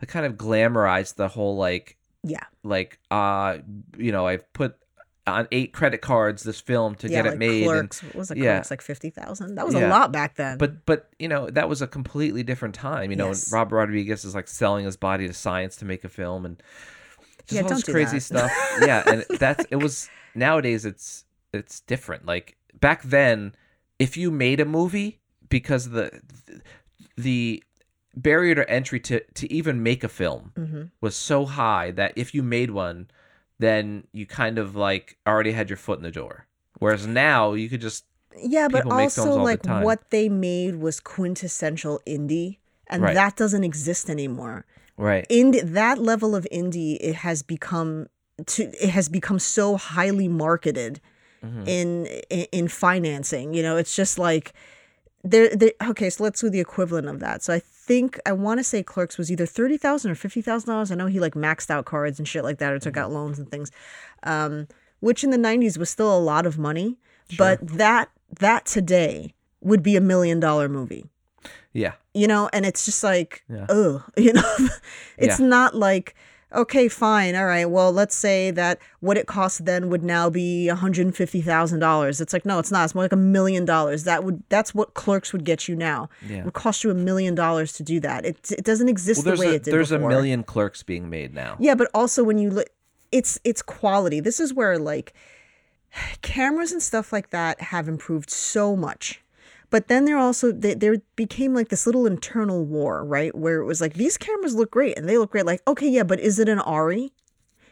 S2: they kind of glamorized the whole like
S1: yeah
S2: like uh you know I've put on eight credit cards this film to
S1: yeah
S2: get
S1: like
S2: it made. and-
S1: clerks what was it
S2: yeah.
S1: clerks like 50000 that was
S2: Yeah.
S1: a lot back then
S2: but but you know that was a completely different time. You know,
S1: Yes.
S2: Robert Rodriguez is like selling his body to science to make a film and just
S1: Yeah,
S2: all this crazy
S1: that.
S2: stuff. yeah, and that's it was nowadays it's it's different. Like back then, if you made a movie because the the barrier to entry to to even make a film
S1: hmm
S2: was so high that if you made one, then you kind of like already had your foot in the door. Whereas now you could just
S1: Yeah, but
S2: people make films
S1: also
S2: all the
S1: like what they made was quintessential indie, and
S2: Right.
S1: that doesn't exist anymore.
S2: right.
S1: In that level of indie, it has become to it has become so highly marketed in, in in financing. You know, it's just like there. there- Okay, so let's do the equivalent of that. So I think I want to say Clerks was either thirty thousand or fifty thousand dollars. I know he like maxed out cards and shit like that, or took out loans and things, um, which in the nineties was still a lot of money. But that that today would be a million dollar movie
S2: Yeah.
S1: you know and it's just like
S2: Yeah.
S1: you know it's
S2: Yeah.
S1: not like okay fine all right well let's say that what it cost then would now be $150000 it's like no it's not it's more like a million dollars that would that's what clerks would get you now
S2: Yeah.
S1: it would cost you a million dollars to do that it, it doesn't exist
S2: Well,
S1: the way
S2: a,
S1: it did
S2: there's
S1: before.
S2: a million clerks being made now.
S1: Yeah, but also when you look, it's it's quality. This is where like cameras and stuff like that have improved so much. But then there also they, there became like this little internal war, right? Where it was like these cameras look great and they look great. Like okay, yeah, but is it an ARRI?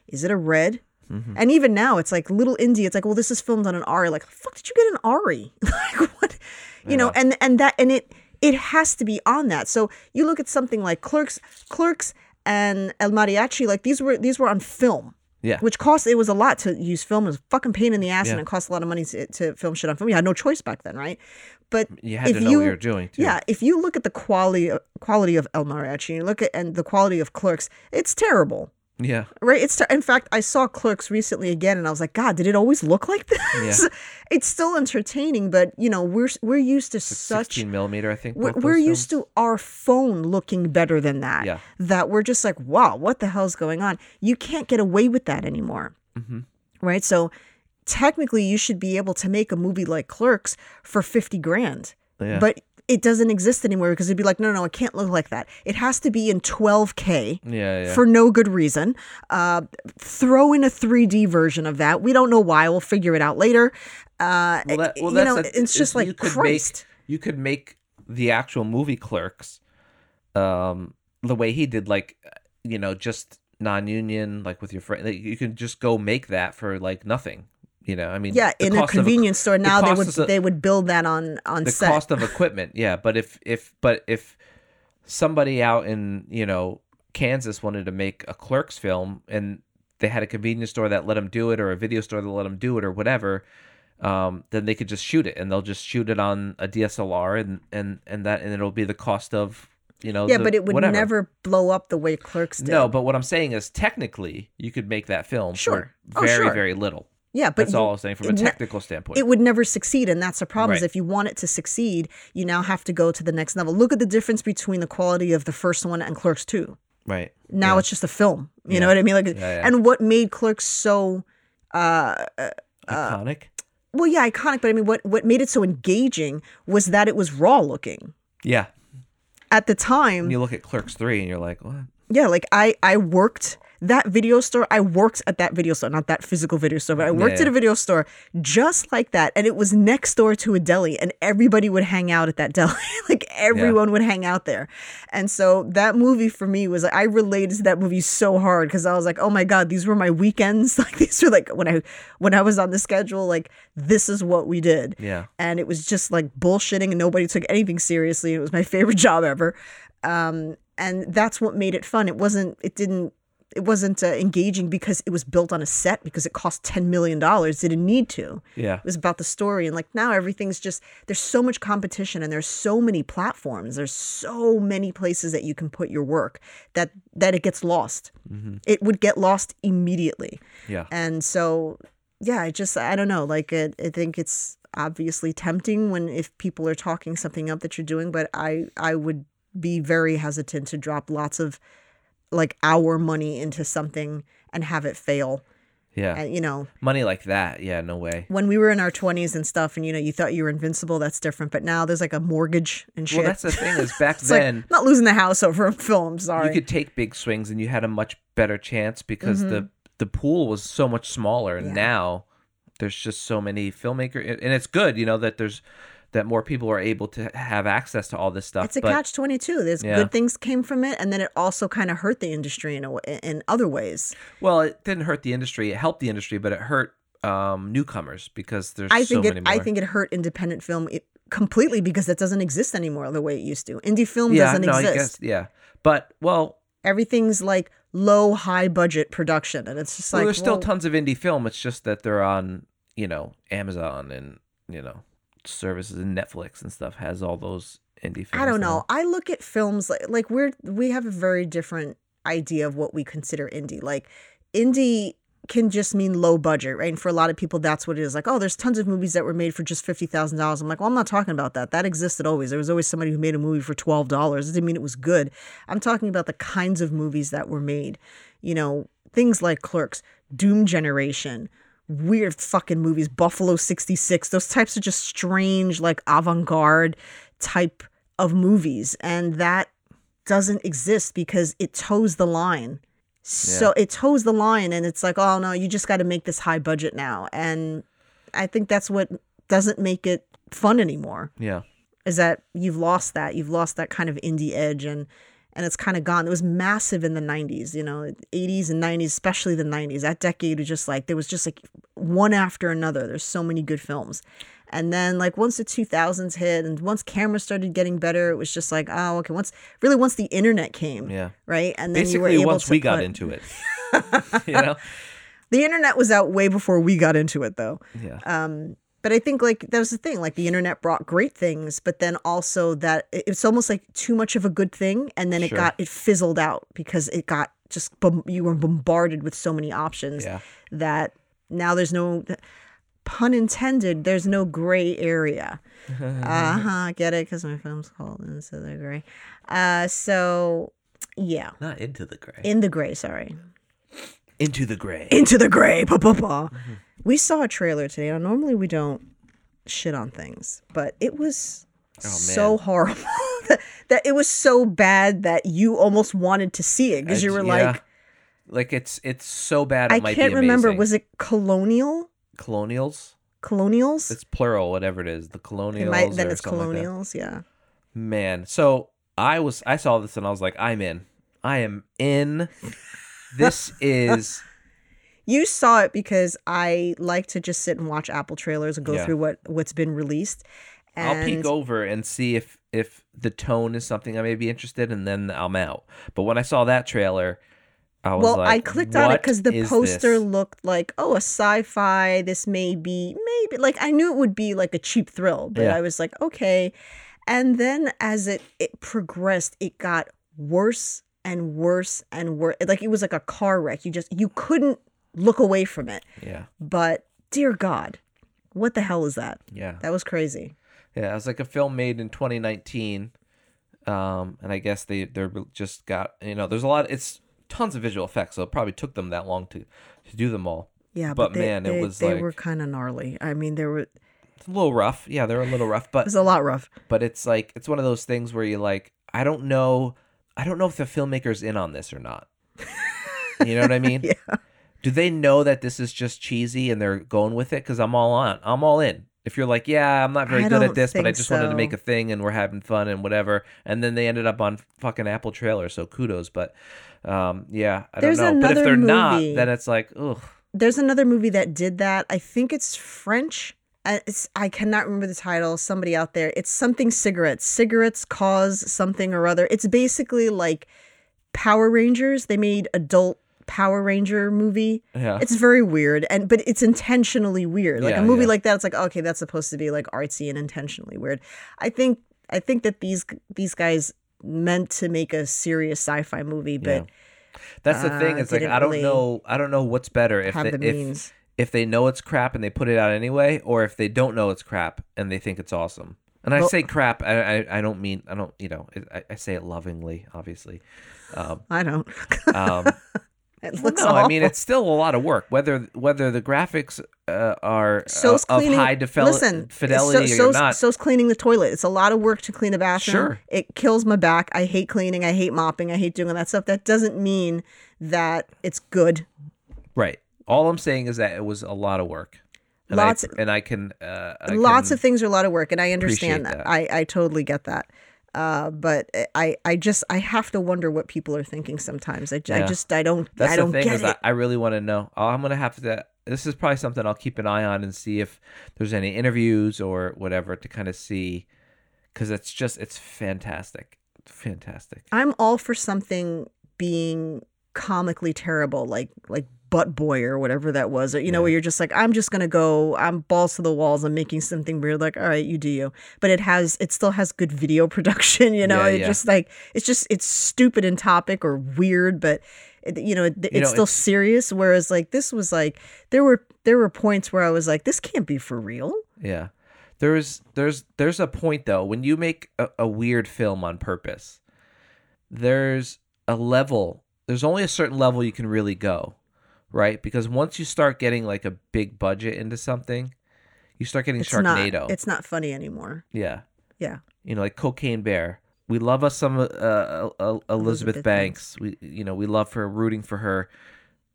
S1: Is it a Red? Mm-hmm. And even now, it's like little indie. It's like, well, this is filmed on an ARRI. Like, fuck, did you get an ARRI? like, what? You know, and and that and it it has to be on that. So you look at something like Clerks, Clerks, and El Mariachi. Like these were these were on film.
S2: Yeah.
S1: Which cost it was a lot to use film. It was a fucking pain in the ass, and it cost a lot of money to, to film shit on film. You had no choice back then, right? But
S2: You had to know
S1: you,
S2: what you were doing, too.
S1: Yeah, if you look at the quality quality of El Mariachi, and you look at and the quality of Clerks, it's terrible.
S2: Yeah.
S1: Right? It's in fact, I saw Clerks recently again, and I was like, God, did it always look like this? it's still entertaining, but you know, we're we're used to such
S2: 16 millimeter, I think.
S1: we're, we're used to our phone looking better than that.
S2: Yeah.
S1: That we're just like, wow, what the hell's going on? You can't get away with that anymore.
S2: Mm-hmm.
S1: Right? So technically, you should be able to make a movie like Clerks for 50 grand.
S2: Yeah.
S1: But it doesn't exist anymore because it'd be like, no, no, no, it can't look like that. It has to be in 12K
S2: Yeah, yeah.
S1: for no good reason. Uh, throw in a 3D version of that. We don't know why. We'll figure it out later. Uh,
S2: well, that, well,
S1: you know,
S2: the-
S1: it's just like
S2: you could
S1: Christ.
S2: Make, you could make the actual movie Clerks, um, the way he did, like, you know, just non-union, like with your friend. like, You can just go make that for like nothing. You know, I mean,
S1: Yeah, in a convenience store
S2: the
S1: now they would
S2: a-
S1: they would build that on on
S2: the
S1: set.
S2: cost of equipment yeah but if if but if somebody out in you know kansas wanted to make a clerks film and they had a convenience store that let them do it or a video store that let them do it or whatever um, then they could just shoot it and they'll just shoot it on a dslr and and and that and it'll be the cost of you know
S1: yeah,
S2: the-
S1: but it would
S2: whatever.
S1: never blow up the way Clerks did.
S2: no but what i'm saying is technically you could make that film
S1: Sure.
S2: for
S1: Oh,
S2: very
S1: sure.
S2: very little
S1: yeah, but
S2: that's all i'm saying from a
S1: it ne-
S2: technical standpoint.
S1: it would never succeed and that's the problem is if you want it to succeed you now have to go to the next level. Look at the difference between the quality of the first one and clerks 2
S2: right.
S1: Now
S2: Yeah.
S1: it's just a film you
S2: Yeah.
S1: know what i mean? Like
S2: yeah.
S1: and what made clerks so uh
S2: iconic?
S1: Well yeah iconic but i mean what what made it so engaging was that it was raw looking.
S2: Yeah.
S1: At the time
S2: and you look at clerks 3 and you're like what?
S1: Yeah like i i worked that video store i worked at that video store not that physical video store but i worked
S2: Yeah,
S1: at a video store just like that and it was next door to a deli and everybody would hang out at that deli. Like everyone would hang out there. And so that movie for me was i related to that movie so hard because i was like oh my god these were my weekends. Like these were like when i when i was on the schedule like this is what we did.
S2: Yeah.
S1: And it was just like bullshitting and nobody took anything seriously it was my favorite job ever. Um, and that's what made it fun. It wasn't it didn't it wasn't uh, engaging because it was built on a set because it cost 10 million dollars. Didn't need to.
S2: Yeah.
S1: It was about the story and like now everything's just there's so much competition and there's so many platforms. There's so many places that you can put your work that that it gets lost. It would get lost immediately.
S2: Yeah.
S1: And so yeah i just i don't know like it, i think it's obviously tempting when if people are talking something up that you're doing but i i would be very hesitant to drop lots of like our money into something and have it fail.
S2: Yeah.
S1: And you know
S2: money like that. Yeah no way.
S1: when we were in our 20s and stuff and you know you thought you were invincible that's different. But now there's like a mortgage and shit.
S2: well that's the thing is back
S1: it's like
S2: then
S1: not losing the house over a film sorry.
S2: You could take big swings and you had a much better chance because the the pool was so much smaller. And
S1: Mm-hmm. Yeah.
S2: now there's just so many filmmakers and it's good you know that there's that more people are able to have access to all this stuff
S1: it's a
S2: but
S1: catch 22 there's
S2: Yeah.
S1: good things came from it and then it also kind of hurt the industry in a in other ways
S2: well it didn't hurt the industry it helped the industry but it hurt um newcomers because there's
S1: I
S2: so
S1: think
S2: many
S1: it.
S2: more
S1: I think it hurt independent film completely because it doesn't exist anymore the way it used to. Indie film
S2: yeah
S1: doesn't
S2: no
S1: exist.
S2: guess yeah but well
S1: Everything's like low, high budget production, and it's just
S2: well,
S1: like
S2: there's still
S1: well,
S2: tons of indie film it's just that they're on you know Amazon and you know services and Netflix and stuff has all those indie films.
S1: I don't
S2: now.
S1: know. I look at films like like we're we have a very different idea of what we consider indie. Like indie can just mean low budget, right? And for a lot of people, that's what it is. Like, oh, there's tons of movies that were made for just fifty thousand dollars. I'm like, well, I'm not talking about that. That existed always. There was always somebody who made a movie for twelve dollars. It didn't mean it was good. I'm talking about the kinds of movies that were made. You know, things like Clerks, Doom Generation, weird fucking movies, Buffalo 66, those types of just strange, like avant garde type of movies. And that doesn't exist because it toes the line. So it toes the line, and it's like, oh no, you just got to make this high budget now. And I think that's what doesn't make it fun anymore
S2: Yeah.
S1: is that you've lost that. You've lost that kind of indie edge and and it's kind of gone. It was massive in the 90s, you know, 80s and 90s, especially the 90s. That decade was just like there was just like one after another. There's so many good films. And then like once the 2000s hit and once cameras started getting better, it was just like, oh, okay, once really once the internet came,
S2: Yeah.
S1: right? And then you were
S2: Basically, once we got
S1: put-
S2: into it, you know.
S1: the internet was out way before we got into it though.
S2: Yeah.
S1: Um, but I think like that was the thing. Like the internet brought great things, but then also that it's almost like too much of a good thing, and then it
S2: Sure.
S1: got it fizzled out because it got just you were bombarded with so many options
S2: Yeah.
S1: that now there's no pun intended. There's no gray area. uh huh. Get it? Because my film's called and so they're gray. Uh, so yeah,
S2: Not into the gray.
S1: in the gray. Sorry,
S2: into the gray.
S1: into the gray. Pa pa pa. We saw a trailer today. Now, normally we don't shit on things, but it was oh,
S2: so
S1: horrible that, that it was so bad that you almost wanted to see it because you were
S2: Yeah.
S1: like,
S2: like it's it's so bad. It
S1: I can't
S2: be
S1: remember. Was it colonial?
S2: colonials?
S1: Colonials?
S2: It's plural, whatever it is. The
S1: It
S2: colonials.
S1: might, then it's
S2: something like
S1: colonials. yeah.
S2: Man, so I was I saw this and I was like, I'm in. I am in. This is
S1: You saw it because I like to just sit and watch Apple trailers and go
S2: Yeah.
S1: through what what's been released. And
S2: I'll peek over and see if if the tone is something I may be interested in, and then I'm out. But when I saw that trailer, I was
S1: well,
S2: like,
S1: I clicked on it because the poster
S2: this?"
S1: looked like, oh, a sci-fi. This may be maybe like I knew it would be like a cheap thrill, but
S2: Yeah.
S1: I was like, okay. And then as it it progressed, it got worse and worse and worse. Like it was like a car wreck. You just you couldn't look away from it.
S2: Yeah,
S1: But dear God, what the hell is that?
S2: yeah,
S1: That was crazy.
S2: yeah. It was like a film made in 2019, um, and I guess they they're just got you know. There's a lot. It's tons of visual effects, so it probably took them that long to to do them all.
S1: Yeah,
S2: But
S1: but, they,
S2: man, it was
S1: they
S2: like-
S1: were kind of gnarly. I mean, there were
S2: It's a little rough. Yeah, they're a little rough, but
S1: it's a lot rough.
S2: but it's like it's one of those things where you like I don't know I don't know if the filmmaker's in on this or not. You know what I mean?
S1: Yeah.
S2: Do they know that this is just cheesy and they're going with it? Because I'm all on. I'm all in. If you're like, yeah, I'm not very
S1: I
S2: good at this, but I just wanted to make a thing and we're having fun and whatever, and then they ended up on fucking Apple trailer, so kudos. But um, yeah, I
S1: There's
S2: don't know. But if they're not, then it's like, ugh.
S1: There's another movie that did that. I think it's French. It's, I cannot remember the title. Somebody out there. It's something cigarettes. Cigarettes cause something or other. It's basically like Power Rangers. They made adult Power Ranger movie.
S2: Yeah.
S1: It's very weird, and but it's intentionally weird. Like
S2: Yeah,
S1: a movie
S2: yeah.
S1: like that, it's like okay, that's supposed to be like artsy and intentionally weird. I think I think that these these guys meant to make a serious sci-fi movie, but
S2: That's the thing.
S1: uh,
S2: It's like I don't
S1: really
S2: know. I don't know what's better if they,
S1: the
S2: if
S1: means.
S2: if they know it's crap and they put it out anyway, or if they don't know it's crap and they think it's awesome. And I
S1: Well-
S2: say crap. I, I I don't mean I don't you know I, I say it lovingly, obviously. Um,
S1: I don't.
S2: um,
S1: it
S2: well,
S1: looks
S2: no, I mean it's still a lot of work. Whether whether the graphics uh, are
S1: so's
S2: uh, of
S1: cleaning.
S2: high defel-
S1: listen,
S2: fidelity
S1: so,
S2: or
S1: so's,
S2: not.
S1: so's cleaning the toilet. It's a lot of work to clean a bathroom.
S2: Sure.
S1: it kills my back. I hate cleaning. I hate mopping. I hate doing all that stuff. That doesn't mean that it's good.
S2: right. All I'm saying is that it was a lot of work. And
S1: Lots-
S2: I, and I can uh, I
S1: Lots
S2: can-
S1: of things are a lot of work, and I understand
S2: appreciate
S1: that. I I totally get that. Uh, but I I just I have to wonder what people are thinking sometimes. I, I just I don't
S2: That's
S1: I don't
S2: thing
S1: get
S2: is
S1: it.
S2: I, I really want to know. Oh, I'm gonna have to. This is probably something I'll keep an eye on and see if there's any interviews or whatever to kind of see, because it's just it's fantastic, fantastic.
S1: I'm all for something being comically terrible, like like butt boy or whatever that was. Or, you know, where you're just like, I'm just gonna go, I'm balls to the walls, I'm making something weird. Like, all right, you do you. But it has, it still has good video production. You know,
S2: Yeah,
S1: it
S2: yeah.
S1: just like it's just it's stupid in topic or weird, but it, you know, it, it's
S2: know,
S1: still
S2: it's-
S1: serious. Whereas like this was like there were there were points where I was like, this can't be for real.
S2: Yeah. There's there's there's a point though when you make a, a weird film on purpose. There's a level. There's only a certain level you can really go, right? Because once you start getting like a big budget into something, you start getting
S1: It's
S2: Sharknado.
S1: not it's not funny anymore.
S2: yeah.
S1: Yeah.
S2: You know, like Cocaine Bear. We love us some uh, uh, uh, Elizabeth,
S1: Elizabeth
S2: Banks. We you know we love her, rooting for her.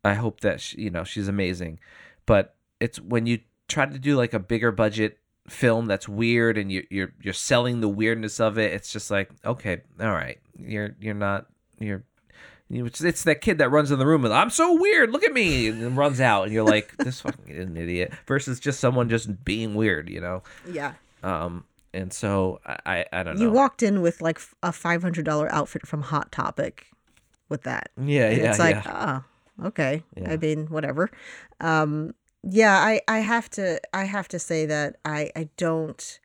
S2: I hope that she, you know she's amazing, but it's when you try to do like a bigger budget film that's weird and you, you're you're selling the weirdness of it. It's just like okay, all right, you're you're not you're. It's, that kid that runs in the room and I'm so weird. Look at me, and runs out, and you're like, "This fucking an idiot." Versus just someone just being weird, you know.
S1: Yeah.
S2: Um, and so I, I, don't know.
S1: You walked in with like a five hundred dollar outfit from Hot Topic, with that.
S2: Yeah,
S1: And
S2: yeah,
S1: it's like,
S2: yeah.
S1: ah, okay.
S2: Yeah.
S1: I mean, whatever. Um, yeah, I, I have to I have to say that I, I don't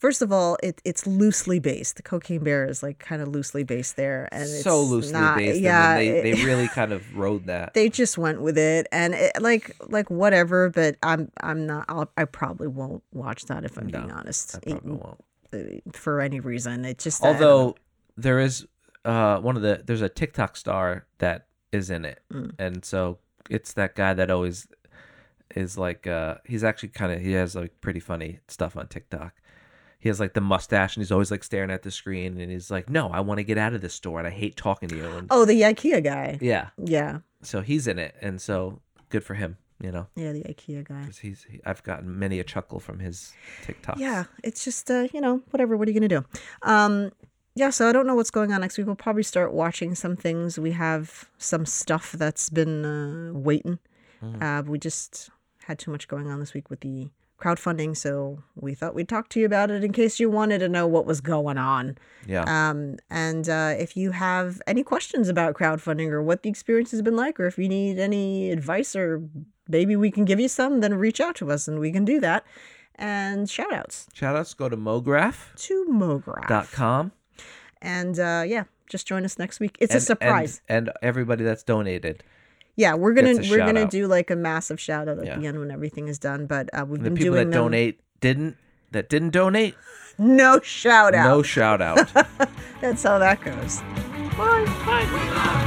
S1: first of all, it, it's loosely based. The cocaine bear is like kind of loosely based there. And it's
S2: so loosely
S1: not,
S2: based.
S1: Yeah.
S2: and they,
S1: it-
S2: they really kind of rode that.
S1: they just went with it and it, like like whatever but i'm i'm not I'll, i probably won't watch that if i'm being honest
S2: I probably won't.
S1: uh, for any reason it just I don't know.
S2: Although there is uh one of the there's a TikTok star that is in it,
S1: Mm.
S2: and so it's that guy that always is like uh he's actually kind of he has like pretty funny stuff on TikTok. He has like the mustache and he's always like staring at the screen and he's like, "No, I want to get out of this store and I hate talking to you." And
S1: oh the ikea guy.
S2: Yeah,
S1: yeah.
S2: So he's in it, and so good for him, you know,
S1: yeah the ikea guy.
S2: Because he's he, I've gotten many a chuckle from his TikTok.
S1: yeah it's just uh you know whatever what are you gonna do? Um yeah so i don't know what's going on next week. We'll probably start watching some things. We have some stuff that's been uh waiting.
S2: Mm.
S1: uh we just had too much going on this week with the crowdfunding so we thought we'd talk to you about it in case you wanted to know what was going on
S2: yeah.
S1: um, and uh, if you have any questions about crowdfunding or what the experience has been like, or if you need any advice or maybe we can give you some, then reach out to us and we can do that. And shout outs
S2: Shout outs go to Mograph.
S1: to Mograph. And uh, yeah, just join us next week. It's a surprise.
S2: And, and everybody that's donated.
S1: Yeah, we're gonna we're gonna
S2: shout-out.
S1: do like a massive shout out at
S2: Yeah.
S1: the end when everything is done. But uh, we've
S2: And the people
S1: doing
S2: that
S1: them-
S2: donate didn't that didn't donate,
S1: no shout out.
S2: no shout out.
S1: That's how that goes.
S2: Bye. Bye.